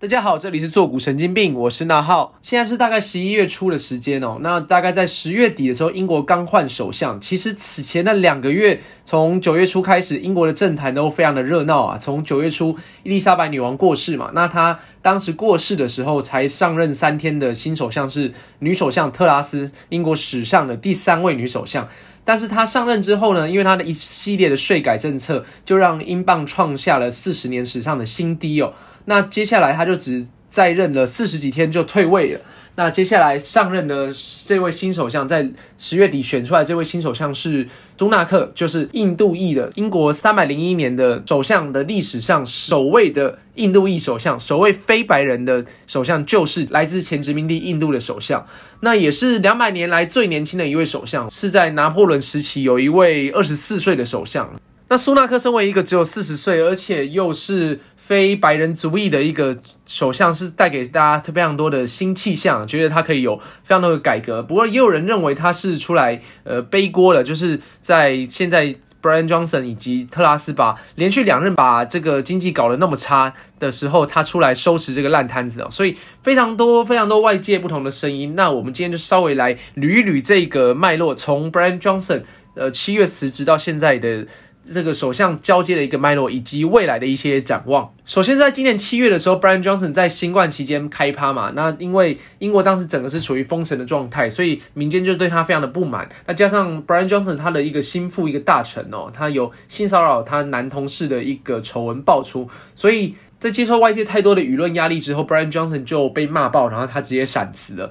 大家好，这里是做股神经病，我是那浩。现在是大概十一月初的时间哦。那大概在十月底的时候，英国刚换首相。其实此前的两个月，从九月初开始，英国的政坛都非常的热闹啊。从九月初，伊丽莎白女王过世嘛，那她当时过世的时候，才上任三天的新首相是女首相特拉斯，英国史上的第三位女首相。但是她上任之后呢，因为她的一系列的税改政策，就让英镑创下了四十年史上的新低哦。那接下来他就只在任了四十几天就退位了。那接下来上任的这位新首相，在十月底选出来这位新首相是苏纳克，就是印度裔的英国三百零一年的首相的历史上首位的印度裔首相，首位非白人的首相就是来自前殖民地印度的首相。那也是两百年来最年轻的一位首相，是在拿破仑时期有一位二十四岁的首相。那苏纳克身为一个只有四十岁，而且又是非白人族裔的一个首相，是带给大家非常多的新气象，觉得他可以有非常多的改革。不过也有人认为他是出来呃背锅的，就是在现在 Brian Johnson 以及特拉斯把连续两任把这个经济搞得那么差的时候，他出来收拾这个烂摊子哦。所以非常多非常多外界不同的声音。那我们今天就稍微来捋一捋这个脉络，从 Brian Johnson 呃七月辞职到现在的。这个首相交接的一个脉络，以及未来的一些展望。首先，在今年七月的时候，Brian Johnson 在新冠期间开趴嘛，那因为英国当时整个是处于封城的状态，所以民间就对他非常的不满。那加上 Brian Johnson 他的一个心腹一个大臣哦，他有性骚扰他男同事的一个丑闻爆出，所以在接受外界太多的舆论压力之后，Brian Johnson 就被骂爆，然后他直接闪辞了。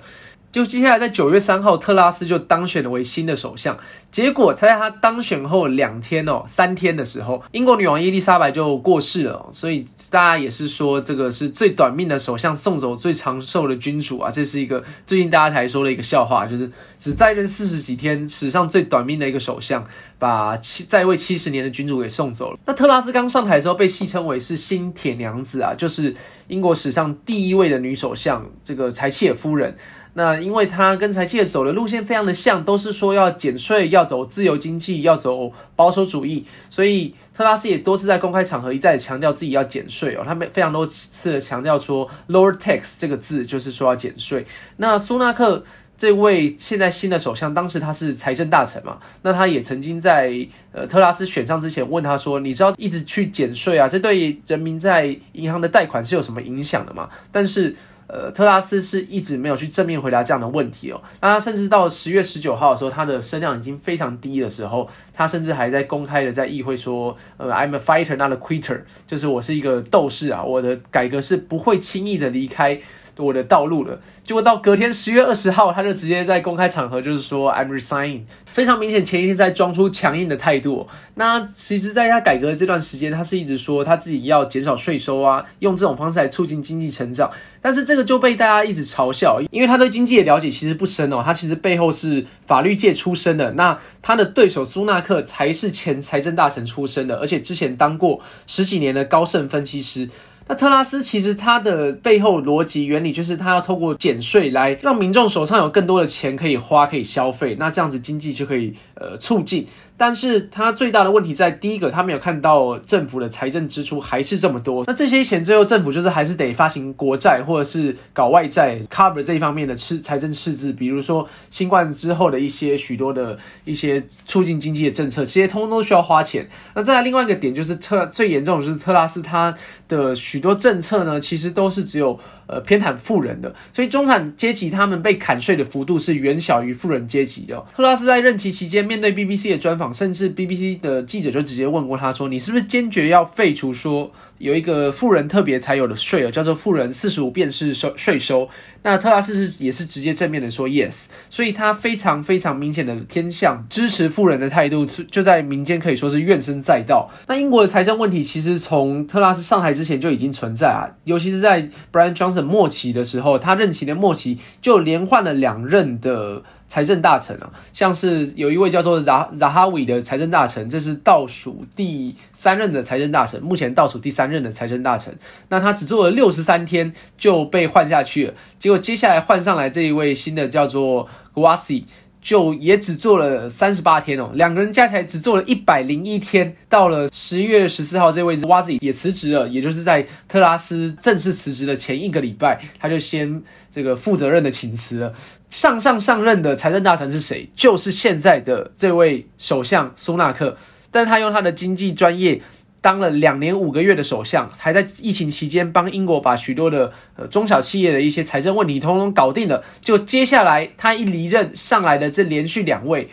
就接下来在九月三号，特拉斯就当选了为新的首相。结果他在他当选后两天哦，三天的时候，英国女王伊丽莎白就过世了。所以大家也是说，这个是最短命的首相送走最长寿的君主啊。这是一个最近大家才说的一个笑话，就是只在任四十几天，史上最短命的一个首相，把七在位七十年的君主给送走了。那特拉斯刚上台的时候被戏称为是新铁娘子啊，就是英国史上第一位的女首相，这个柴契尔夫人。那因为他跟柴契尔走的路线非常的像，都是说要减税、要走自由经济、要走保守主义，所以特拉斯也多次在公开场合一再强调自己要减税哦。他们非常多次的强调说 “lower tax” 这个字就是说要减税。那苏纳克这位现在新的首相，当时他是财政大臣嘛，那他也曾经在呃特拉斯选上之前问他说：“你知道一直去减税啊，这对人民在银行的贷款是有什么影响的吗？”但是。呃，特拉斯是一直没有去正面回答这样的问题哦。那他甚至到十月十九号的时候，他的声量已经非常低的时候，他甚至还在公开的在议会说：“呃，I'm a fighter, not a quitter，就是我是一个斗士啊，我的改革是不会轻易的离开。”我的道路了，结果到隔天十月二十号，他就直接在公开场合就是说 I'm resigning，非常明显前一天在装出强硬的态度。那其实，在他改革的这段时间，他是一直说他自己要减少税收啊，用这种方式来促进经济成长。但是这个就被大家一直嘲笑，因为他对经济的了解其实不深哦，他其实背后是法律界出身的。那他的对手苏纳克才是前财政大臣出身的，而且之前当过十几年的高盛分析师。那特拉斯其实它的背后逻辑原理就是它要透过减税来让民众手上有更多的钱可以花，可以消费，那这样子经济就可以呃促进。但是他最大的问题在第一个，他没有看到政府的财政支出还是这么多。那这些钱最后政府就是还是得发行国债或者是搞外债 cover 这一方面的赤财政赤字，比如说新冠之后的一些许多的一些促进经济的政策，这些通通都需要花钱。那再来另外一个点就是特最严重的就是特拉斯他的许多政策呢，其实都是只有。呃，偏袒富人的，所以中产阶级他们被砍税的幅度是远小于富人阶级的。特拉斯在任期期间，面对 BBC 的专访，甚至 BBC 的记者就直接问过他说：“你是不是坚决要废除说有一个富人特别才有的税额，叫做富人四十五便士收税收？”那特拉斯是也是直接正面的说 yes，所以他非常非常明显的偏向支持富人的态度，就在民间可以说是怨声载道。那英国的财政问题其实从特拉斯上台之前就已经存在啊，尤其是在 Brian Johnson 末期的时候，他任期的末期就连换了两任的。财政大臣啊，像是有一位叫做扎扎哈维的财政大臣，这是倒数第三任的财政大臣，目前倒数第三任的财政大臣。那他只做了六十三天就被换下去了，结果接下来换上来这一位新的叫做 Guasi，就也只做了三十八天哦，两个人加起来只做了一百零一天。到了十一月十四号，这位挖子也辞职了，也就是在特拉斯正式辞职的前一个礼拜，他就先这个负责任的请辞了。上上上任的财政大臣是谁？就是现在的这位首相苏纳克，但他用他的经济专业。当了两年五个月的首相，还在疫情期间帮英国把许多的呃中小企业的一些财政问题通通搞定了。就接下来他一离任上来的这连续两位，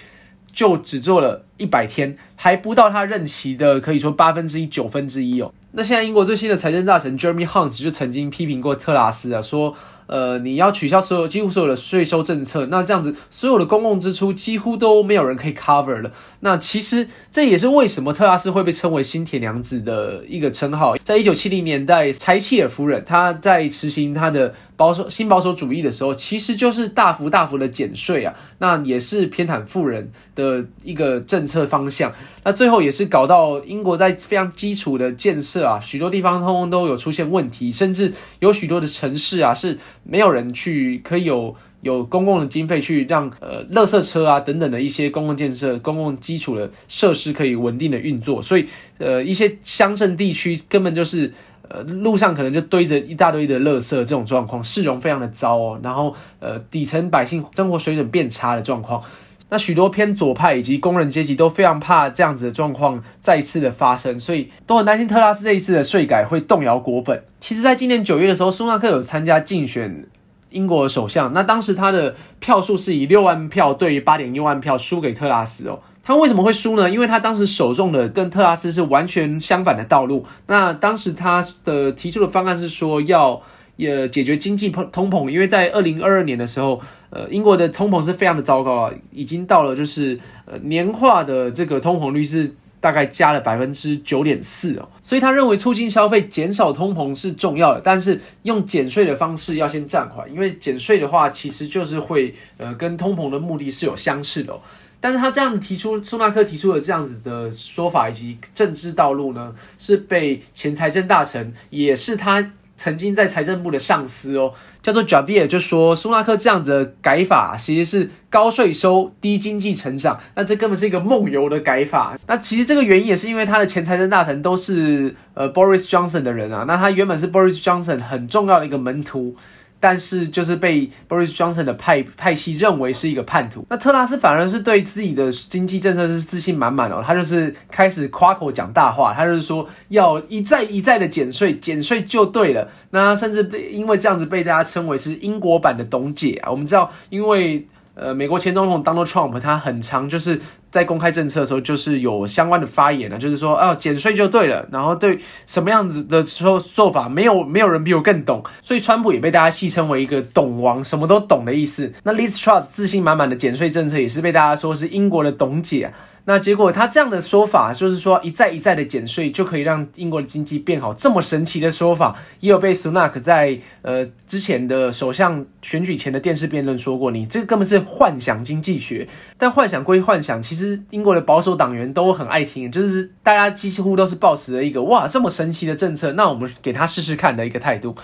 就只做了一百天，还不到他任期的可以说八分之一九分之一哦。那现在英国最新的财政大臣 Jeremy Hunt 就曾经批评过特拉斯啊，说。呃，你要取消所有几乎所有的税收政策，那这样子所有的公共支出几乎都没有人可以 cover 了。那其实这也是为什么特拉斯会被称为“新铁娘子”的一个称号。在一九七零年代，柴契尔夫人她在实行她的保守新保守主义的时候，其实就是大幅大幅的减税啊，那也是偏袒富人的一个政策方向。那最后也是搞到英国在非常基础的建设啊，许多地方通通都有出现问题，甚至有许多的城市啊是没有人去可以有有公共的经费去让呃垃圾车啊等等的一些公共建设、公共基础的设施可以稳定的运作，所以呃一些乡镇地区根本就是。呃，路上可能就堆着一大堆的垃圾，这种状况市容非常的糟哦。然后，呃，底层百姓生活水准变差的状况，那许多偏左派以及工人阶级都非常怕这样子的状况再一次的发生，所以都很担心特拉斯这一次的税改会动摇国本。其实，在今年九月的时候，苏纳克有参加竞选英国首相，那当时他的票数是以六万票对于八点一万票输给特拉斯哦。他为什么会输呢？因为他当时首中的跟特拉斯是完全相反的道路。那当时他的提出的方案是说要呃解决经济通膨，因为在二零二二年的时候，呃英国的通膨是非常的糟糕啊，已经到了就是呃年化的这个通膨率是大概加了百分之九点四哦。所以他认为促进消费、减少通膨是重要的，但是用减税的方式要先暂缓，因为减税的话其实就是会呃跟通膨的目的是有相似的。但是他这样提出，苏纳克提出的这样子的说法以及政治道路呢，是被前财政大臣，也是他曾经在财政部的上司哦，叫做 Javier 就说苏纳克这样子的改法其实是高税收、低经济成长，那这根本是一个梦游的改法。那其实这个原因也是因为他的前财政大臣都是呃 Boris Johnson 的人啊，那他原本是 Boris Johnson 很重要的一个门徒。但是就是被 Boris Johnson 的派派系认为是一个叛徒。那特拉斯反而是对自己的经济政策是自信满满哦，他就是开始夸口讲大话，他就是说要一再一再的减税，减税就对了。那甚至被因为这样子被大家称为是英国版的董姐啊。我们知道，因为呃美国前总统 Donald Trump 他很常就是。在公开政策的时候，就是有相关的发言呢，就是说，哦，减税就对了，然后对什么样子的说做法，没有没有人比我更懂，所以川普也被大家戏称为一个懂王，什么都懂的意思。那 Liz Truss 自信满满的减税政策，也是被大家说是英国的董姐啊。那结果他这样的说法，就是说一再一再的减税就可以让英国的经济变好，这么神奇的说法，也有被苏纳克在呃之前的首相选举前的电视辩论说过，你这根本是幻想经济学。但幻想归幻想，其实其实英国的保守党员都很爱听，就是大家几乎都是抱持了一个哇这么神奇的政策，那我们给他试试看的一个态度。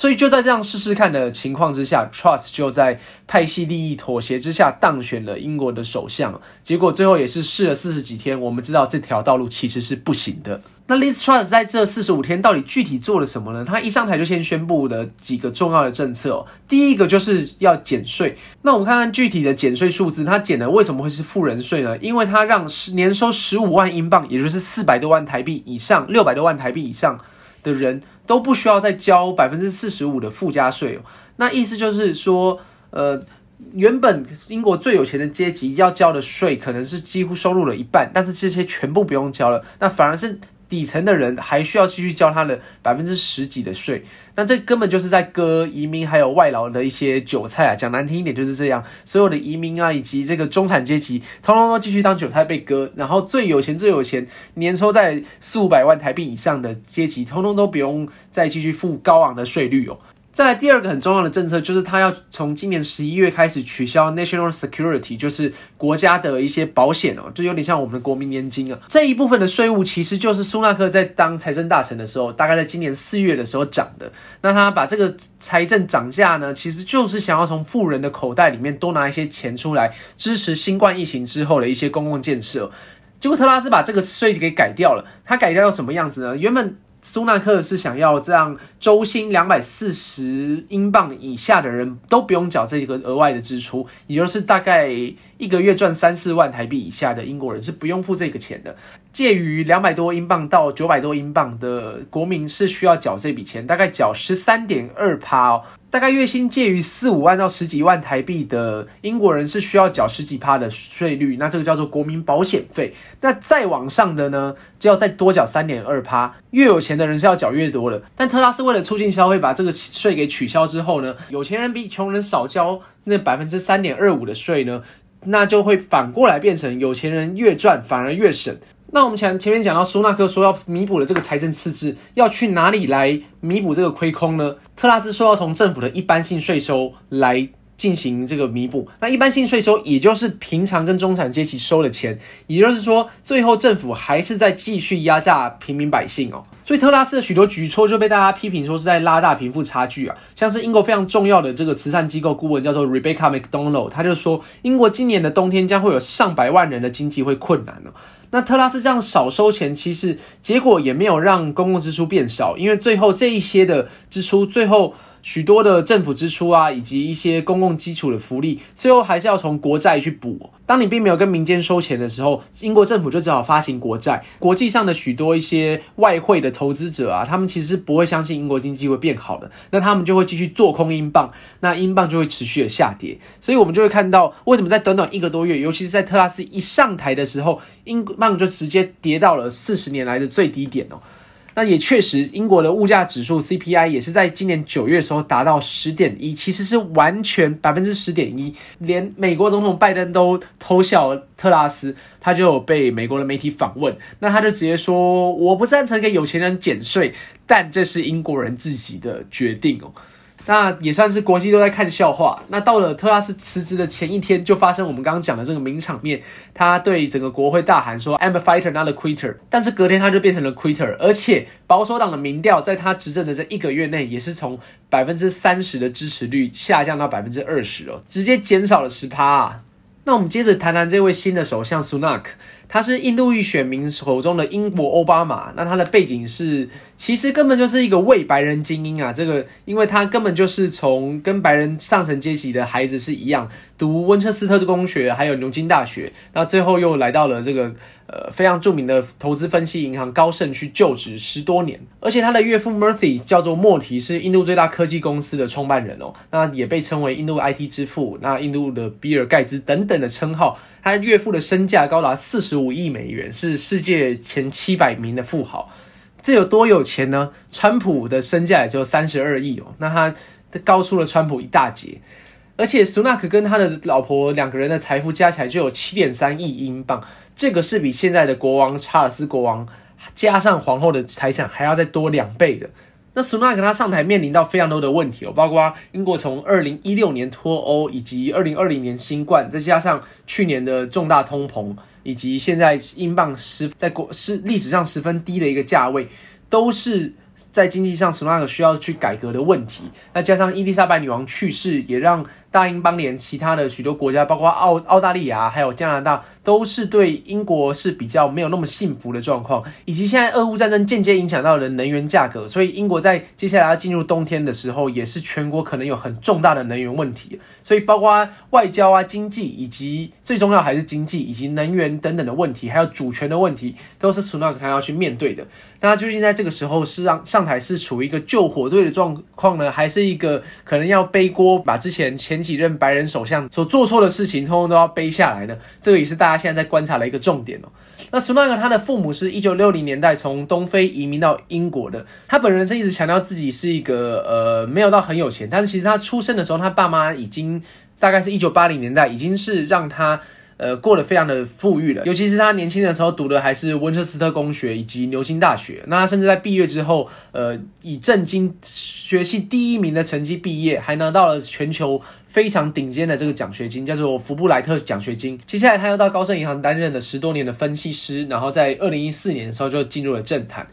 所以就在这样试试看的情况之下，Trust 就在派系利益妥协之下当选了英国的首相。结果最后也是试了四十几天，我们知道这条道路其实是不行的。那 Liz Trust 在这四十五天到底具体做了什么呢？他一上台就先宣布的几个重要的政策哦。第一个就是要减税。那我们看看具体的减税数字，他减的为什么会是富人税呢？因为他让年收十五万英镑，也就是四百多万台币以上，六百多万台币以上的人。都不需要再交百分之四十五的附加税哦。那意思就是说，呃，原本英国最有钱的阶级要交的税可能是几乎收入了一半，但是这些全部不用交了，那反而是。底层的人还需要继续交他的百分之十几的税，那这根本就是在割移民还有外劳的一些韭菜啊！讲难听一点就是这样，所有的移民啊以及这个中产阶级，通通都继续当韭菜被割，然后最有钱最有钱，年收在四五百万台币以上的阶级，通通都不用再继续付高昂的税率哦。再来第二个很重要的政策，就是他要从今年十一月开始取消 National Security，就是国家的一些保险哦，就有点像我们的国民年金啊。这一部分的税务其实就是苏纳克在当财政大臣的时候，大概在今年四月的时候涨的。那他把这个财政涨价呢，其实就是想要从富人的口袋里面多拿一些钱出来，支持新冠疫情之后的一些公共建设。结果特拉斯把这个税给改掉了，他改掉到什么样子呢？原本苏纳克是想要让周薪两百四十英镑以下的人都不用缴这个额外的支出，也就是大概一个月赚三四万台币以下的英国人是不用付这个钱的。介于两百多英镑到九百多英镑的国民是需要缴这笔钱，大概缴十三点二趴哦。大概月薪介于四五万到十几万台币的英国人是需要缴十几趴的税率，那这个叫做国民保险费。那再往上的呢，就要再多缴三点二趴。越有钱的人是要缴越多的。但特拉斯为了促进消费，把这个税给取消之后呢，有钱人比穷人少交那百分之三点二五的税呢，那就会反过来变成有钱人越赚反而越省。那我们前前面讲到，苏纳克说要弥补了这个财政赤字，要去哪里来弥补这个亏空呢？特拉斯说要从政府的一般性税收来进行这个弥补。那一般性税收也就是平常跟中产阶级收的钱，也就是说，最后政府还是在继续压榨平民百姓哦。所以特拉斯的许多举措就被大家批评说是在拉大贫富差距啊。像是英国非常重要的这个慈善机构顾问叫做 Rebecca McDonald，他就说，英国今年的冬天将会有上百万人的经济会困难哦。那特拉斯这样少收钱，其实结果也没有让公共支出变少，因为最后这一些的支出，最后。许多的政府支出啊，以及一些公共基础的福利，最后还是要从国债去补。当你并没有跟民间收钱的时候，英国政府就只好发行国债。国际上的许多一些外汇的投资者啊，他们其实不会相信英国经济会变好的，那他们就会继续做空英镑，那英镑就会持续的下跌。所以我们就会看到，为什么在短短一个多月，尤其是在特拉斯一上台的时候，英镑就直接跌到了四十年来的最低点哦。那也确实，英国的物价指数 CPI 也是在今年九月的时候达到十点一，其实是完全百分之十点一，连美国总统拜登都偷笑特拉斯，他就有被美国的媒体访问，那他就直接说：“我不赞成给有钱人减税，但这是英国人自己的决定哦。”那也算是国际都在看笑话。那到了特拉斯辞职的前一天，就发生我们刚刚讲的这个名场面。他对整个国会大喊说：“I'm a fighter, not a quitter。”但是隔天他就变成了 quitter，而且保守党的民调在他执政的这一个月内，也是从百分之三十的支持率下降到百分之二十哦，直接减少了十趴啊。那我们接着谈谈这位新的首相苏纳克，他是印度裔选民口中的英国奥巴马。那他的背景是，其实根本就是一个伪白人精英啊。这个，因为他根本就是从跟白人上层阶级的孩子是一样，读温彻斯特公学，还有牛津大学，那最后又来到了这个。呃，非常著名的投资分析银行高盛去就职十多年，而且他的岳父 Murthy 叫做莫提，是印度最大科技公司的创办人哦，那也被称为印度 IT 之父，那印度的比尔盖茨等等的称号。他岳父的身价高达四十五亿美元，是世界前七百名的富豪。这有多有钱呢？川普的身价也就三十二亿哦，那他高出了川普一大截。而且苏纳克跟他的老婆两个人的财富加起来就有七点三亿英镑。这个是比现在的国王查尔斯国王加上皇后的财产还要再多两倍的。那苏纳克他上台面临到非常多的问题哦，包括英国从二零一六年脱欧，以及二零二零年新冠，再加上去年的重大通膨，以及现在英镑十在国是历史上十分低的一个价位，都是。在经济上，苏纳克需要去改革的问题，那加上伊丽莎白女王去世，也让大英邦联其他的许多国家，包括澳澳大利亚还有加拿大，都是对英国是比较没有那么信服的状况，以及现在俄乌战争间接影响到了能源价格，所以英国在接下来要进入冬天的时候，也是全国可能有很重大的能源问题，所以包括外交啊、经济，以及最重要还是经济以及能源等等的问题，还有主权的问题，都是苏纳克他要去面对的。那究竟在这个时候是让上台是处于一个救火队的状况呢，还是一个可能要背锅，把之前前前几任白人首相所做错的事情，通通都要背下来呢？这个也是大家现在在观察的一个重点哦。那苏纳克他的父母是一九六零年代从东非移民到英国的，他本人是一直强调自己是一个呃没有到很有钱，但是其实他出生的时候，他爸妈已经大概是一九八零年代已经是让他。呃过得非常的富裕了。尤其是他年轻的时候读的还是温彻斯特公学以及牛津大学。那他甚至在毕业之后，呃，以政经学系第一名的成绩毕业，还拿到了全球非常顶尖的这个奖学金，叫做福布莱特奖学金。接下来他又到高盛银行担任了十多年的分析师，然后在二零一四年的时候就进入了政坛。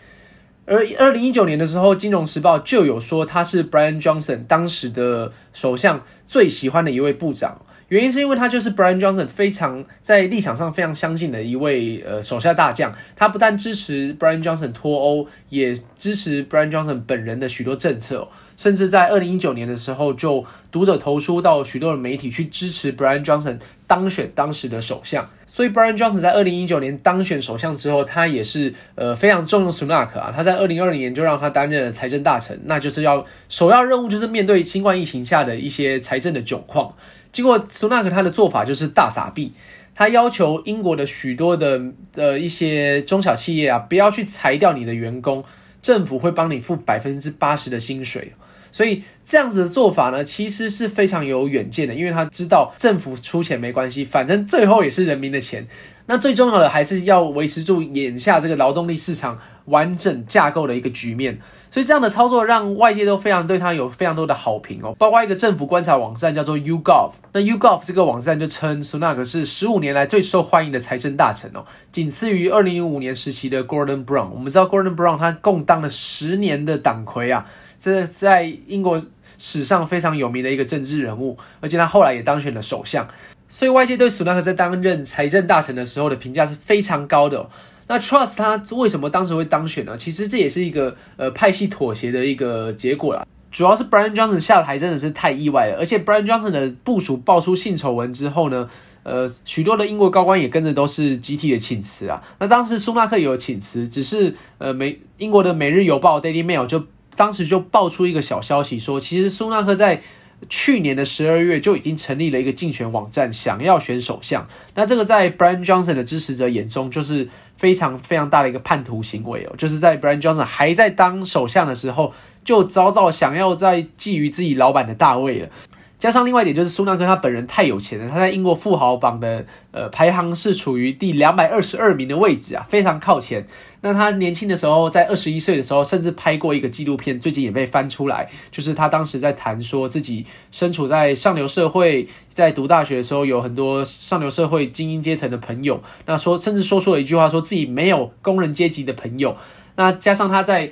而二零一九年的时候，《金融时报》就有说他是 Brian Johnson 当时的首相最喜欢的一位部长，原因是因为他就是 Brian Johnson 非常在立场上非常相近的一位呃手下大将。他不但支持 Brian Johnson 脱欧，也支持 Brian Johnson 本人的许多政策，甚至在二零一九年的时候就读者投书到许多的媒体去支持 Brian Johnson 当选当时的首相。所以，Brian Johnson 在二零一九年当选首相之后，他也是呃非常重用 Sunak 啊。他在二零二零年就让他担任了财政大臣，那就是要首要任务就是面对新冠疫情下的一些财政的窘况。结果，苏纳克他的做法就是大傻逼，他要求英国的许多的呃一些中小企业啊，不要去裁掉你的员工，政府会帮你付百分之八十的薪水。所以这样子的做法呢，其实是非常有远见的，因为他知道政府出钱没关系，反正最后也是人民的钱。那最重要的还是要维持住眼下这个劳动力市场完整架构的一个局面。所以这样的操作让外界都非常对他有非常多的好评哦，包括一个政府观察网站叫做 YouGov。那 YouGov 这个网站就称苏纳克是十五年来最受欢迎的财政大臣哦，仅次于二零零五年时期的 Gordon Brown。我们知道 Gordon Brown 他共当了十年的党魁啊。这在英国史上非常有名的一个政治人物，而且他后来也当选了首相，所以外界对苏纳克在担任财政大臣的时候的评价是非常高的。那 Trust 他为什么当时会当选呢？其实这也是一个呃派系妥协的一个结果啦。主要是 Brian Johnson 下台真的是太意外了，而且 Brian Johnson 的部署爆出性丑闻之后呢，呃，许多的英国高官也跟着都是集体的请辞啊。那当时苏纳克也有请辞，只是呃美英国的《每日邮报》Daily Mail 就。当时就爆出一个小消息，说其实苏纳克在去年的十二月就已经成立了一个竞选网站，想要选首相。那这个在 Brian Johnson 的支持者眼中，就是非常非常大的一个叛徒行为哦。就是在 Brian Johnson 还在当首相的时候，就早早想要在觊觎自己老板的大位了。加上另外一点就是苏纳克他本人太有钱了，他在英国富豪榜的呃排行是处于第两百二十二名的位置啊，非常靠前。那他年轻的时候，在二十一岁的时候，甚至拍过一个纪录片，最近也被翻出来，就是他当时在谈说自己身处在上流社会，在读大学的时候有很多上流社会精英阶层的朋友，那说甚至说出了一句话，说自己没有工人阶级的朋友。那加上他在。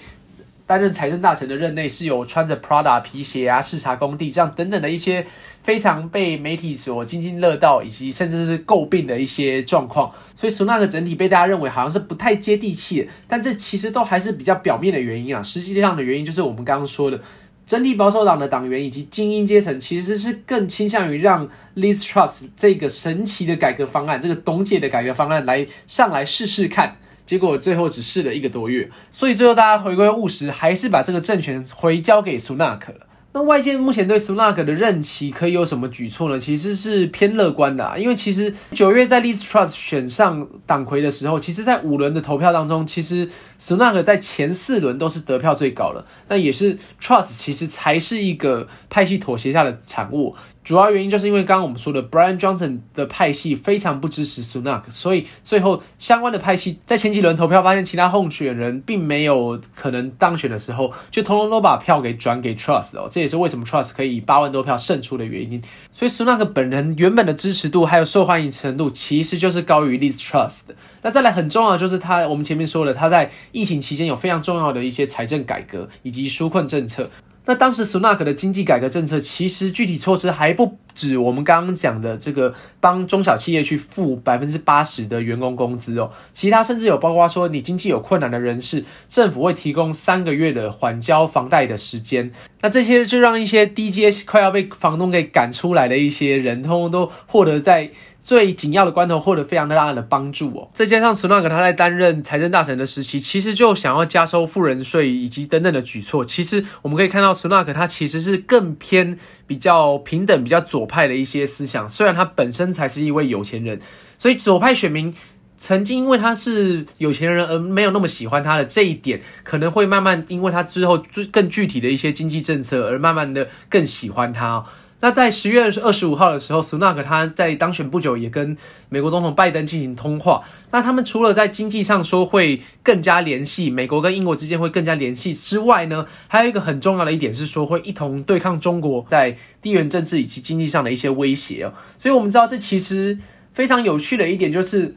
担任财政大臣的任内是有穿着 Prada 皮鞋啊，视察工地这样等等的一些非常被媒体所津津乐道，以及甚至是诟病的一些状况。所以苏纳克整体被大家认为好像是不太接地气，但这其实都还是比较表面的原因啊。实际上的原因就是我们刚刚说的，整体保守党的党员以及精英阶层其实是更倾向于让 Liz Truss 这个神奇的改革方案，这个董姐的改革方案来上来试试看。结果最后只试了一个多月，所以最后大家回归务实，还是把这个政权回交给苏纳克了。那外界目前对苏纳克的任期可以有什么举措呢？其实是偏乐观的啊，因为其实九月在 List Trust 选上党魁的时候，其实在五轮的投票当中，其实苏纳克在前四轮都是得票最高的，那也是 Trust 其实才是一个派系妥协下的产物。主要原因就是因为刚刚我们说的，Brian Johnson 的派系非常不支持 Sunak，，所以最后相关的派系在前几轮投票发现其他候选人并没有可能当选的时候，就通通都把票给转给 Trust 哦，这也是为什么 Trust 可以以八万多票胜出的原因。所以 Sunak 本人原本的支持度还有受欢迎程度，其实就是高于 Liz Trust 的。那再来很重要就是他，我们前面说了，他在疫情期间有非常重要的一些财政改革以及纾困政策。那当时苏纳克的经济改革政策，其实具体措施还不止我们刚刚讲的这个帮中小企业去付百分之八十的员工工资哦，其他甚至有包括说你经济有困难的人士，政府会提供三个月的缓交房贷的时间。那这些就让一些低阶快要被房东给赶出来的一些人，通通都获得在。最紧要的关头获得非常大的帮助哦，再加上苏纳克他在担任财政大臣的时期，其实就想要加收富人税以及等等的举措。其实我们可以看到，苏纳克他其实是更偏比较平等、比较左派的一些思想。虽然他本身才是一位有钱人，所以左派选民曾经因为他是有钱人而没有那么喜欢他的这一点，可能会慢慢因为他之后更具体的一些经济政策而慢慢的更喜欢他。那在十月二十五号的时候，苏纳克他在当选不久，也跟美国总统拜登进行通话。那他们除了在经济上说会更加联系，美国跟英国之间会更加联系之外呢，还有一个很重要的一点是说会一同对抗中国在地缘政治以及经济上的一些威胁哦。所以我们知道这其实非常有趣的一点就是，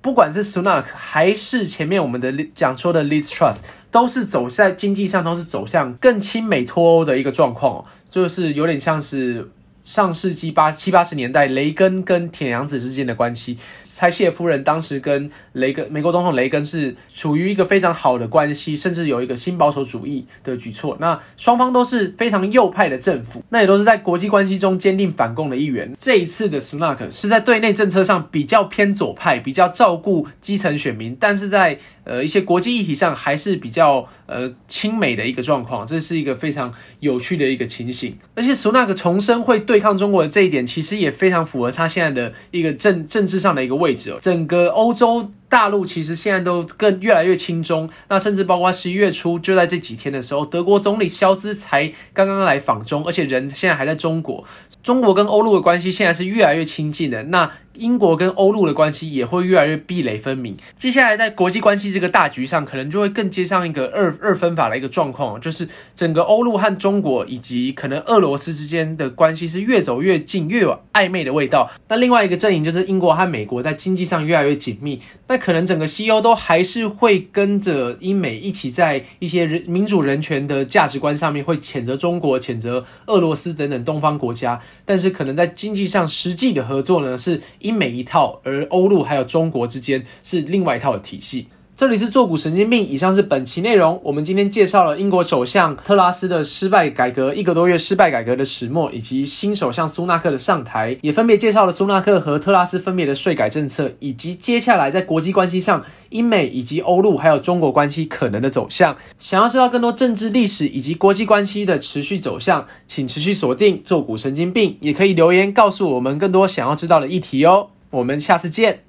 不管是苏纳克还是前面我们的讲说的 l i s Trust 都是走在经济上都是走向更亲美脱欧的一个状况哦。就是有点像是上世纪八七八十年代雷根跟铁娘子之间的关系。柴契尔夫人当时跟雷根，美国总统雷根是处于一个非常好的关系，甚至有一个新保守主义的举措。那双方都是非常右派的政府，那也都是在国际关系中坚定反共的一员。这一次的 Snark 是在对内政策上比较偏左派，比较照顾基层选民，但是在呃一些国际议题上还是比较呃亲美的一个状况。这是一个非常有趣的一个情形。而且苏纳克重生会对抗中国的这一点，其实也非常符合他现在的一个政政治上的一个位置。整个欧洲大陆其实现在都更越来越亲中，那甚至包括十一月初就在这几天的时候，德国总理肖兹才刚刚来访中，而且人现在还在中国。中国跟欧陆的关系现在是越来越亲近的，那英国跟欧陆的关系也会越来越壁垒分明。接下来在国际关系这个大局上，可能就会更接上一个二二分法的一个状况，就是整个欧陆和中国以及可能俄罗斯之间的关系是越走越近，越有暧昧的味道。那另外一个阵营就是英国和美国在经济上越来越紧密，那可能整个西欧都还是会跟着英美一起在一些人民主人权的价值观上面会谴责中国、谴责俄罗斯等等东方国家。但是可能在经济上实际的合作呢，是英美一套，而欧陆还有中国之间是另外一套的体系。这里是坐股神经病，以上是本期内容。我们今天介绍了英国首相特拉斯的失败改革，一个多月失败改革的始末，以及新首相苏纳克的上台，也分别介绍了苏纳克和特拉斯分别的税改政策，以及接下来在国际关系上英美以及欧陆还有中国关系可能的走向。想要知道更多政治历史以及国际关系的持续走向，请持续锁定坐股神经病，也可以留言告诉我们更多想要知道的议题哦。我们下次见。